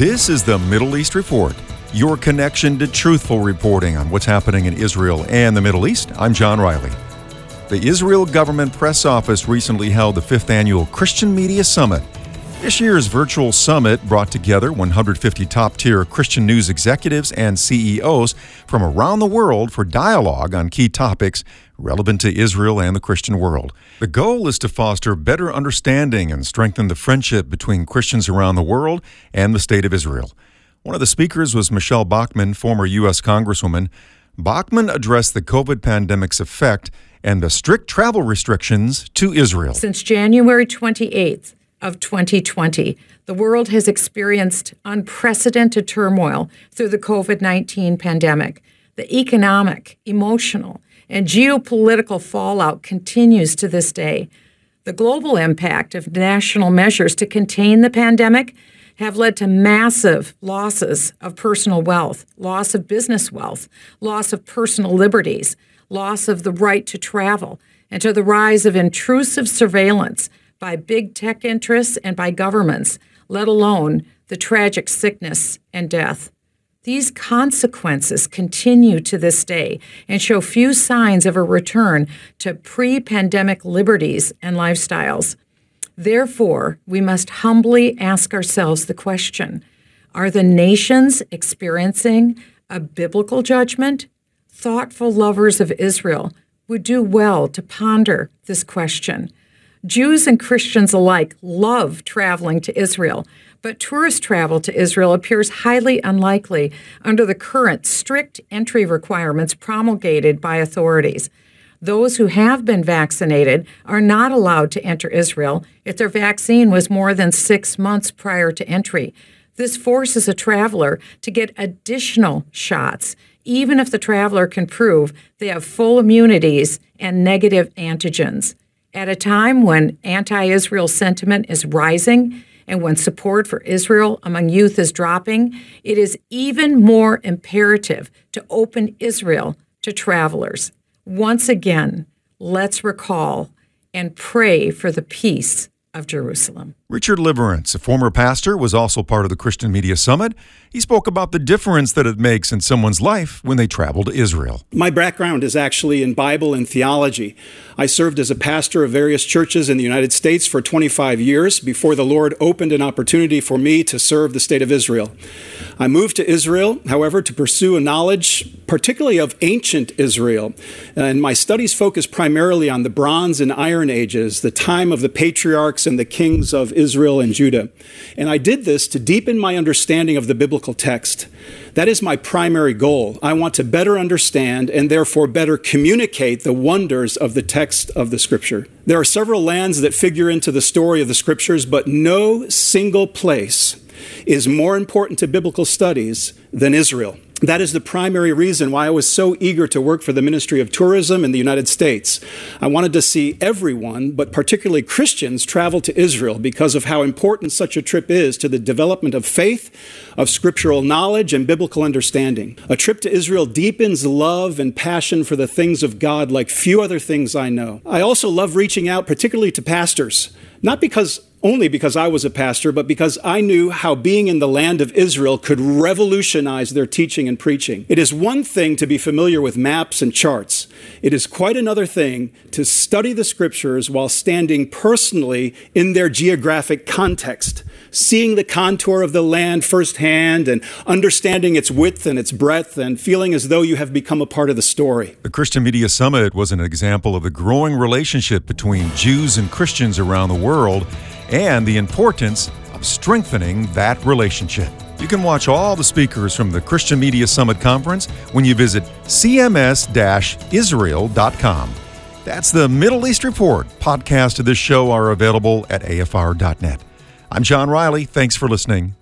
This is the Middle East Report, your connection to truthful reporting on what's happening in Israel and the Middle East. I'm John Riley. The Israel Government Press Office recently held the fifth annual Christian Media Summit. This year's virtual summit brought together 150 top tier Christian news executives and CEOs from around the world for dialogue on key topics relevant to Israel and the Christian world. The goal is to foster better understanding and strengthen the friendship between Christians around the world and the State of Israel. One of the speakers was Michele Bachmann, former U.S. Congresswoman. Bachmann addressed the COVID pandemic's effect and the strict travel restrictions to Israel. Since January 28th, of 2020, the world has experienced unprecedented turmoil through the COVID 19 pandemic. The economic, emotional, and geopolitical fallout continues to this day. The global impact of national measures to contain the pandemic have led to massive losses of personal wealth, loss of business wealth, loss of personal liberties, loss of the right to travel, and to the rise of intrusive surveillance by big tech interests and by governments, let alone the tragic sickness and death. These consequences continue to this day and show few signs of a return to pre pandemic liberties and lifestyles. Therefore, we must humbly ask ourselves the question Are the nations experiencing a biblical judgment? Thoughtful lovers of Israel would do well to ponder this question. Jews and Christians alike love traveling to Israel, but tourist travel to Israel appears highly unlikely under the current strict entry requirements promulgated by authorities. Those who have been vaccinated are not allowed to enter Israel if their vaccine was more than six months prior to entry. This forces a traveler to get additional shots, even if the traveler can prove they have full immunities and negative antigens. At a time when anti Israel sentiment is rising and when support for Israel among youth is dropping, it is even more imperative to open Israel to travelers. Once again, let's recall and pray for the peace of Jerusalem. Richard Liverance, a former pastor, was also part of the Christian Media Summit. He spoke about the difference that it makes in someone's life when they travel to Israel. My background is actually in Bible and theology. I served as a pastor of various churches in the United States for 25 years before the Lord opened an opportunity for me to serve the state of Israel. I moved to Israel, however, to pursue a knowledge, particularly of ancient Israel. And my studies focus primarily on the Bronze and Iron Ages, the time of the patriarchs and the kings of Israel and Judah. And I did this to deepen my understanding of the biblical text. That is my primary goal. I want to better understand and therefore better communicate the wonders of the text of the scripture. There are several lands that figure into the story of the scriptures, but no single place is more important to biblical studies than Israel. That is the primary reason why I was so eager to work for the Ministry of Tourism in the United States. I wanted to see everyone, but particularly Christians, travel to Israel because of how important such a trip is to the development of faith, of scriptural knowledge, and biblical understanding. A trip to Israel deepens love and passion for the things of God like few other things I know. I also love reaching out, particularly to pastors, not because only because I was a pastor, but because I knew how being in the land of Israel could revolutionize their teaching and preaching. It is one thing to be familiar with maps and charts, it is quite another thing to study the scriptures while standing personally in their geographic context. Seeing the contour of the land firsthand and understanding its width and its breadth and feeling as though you have become a part of the story. The Christian Media Summit was an example of the growing relationship between Jews and Christians around the world and the importance of strengthening that relationship. You can watch all the speakers from the Christian Media Summit Conference when you visit cms israel.com. That's the Middle East Report. Podcasts of this show are available at afr.net. I'm John Riley. Thanks for listening.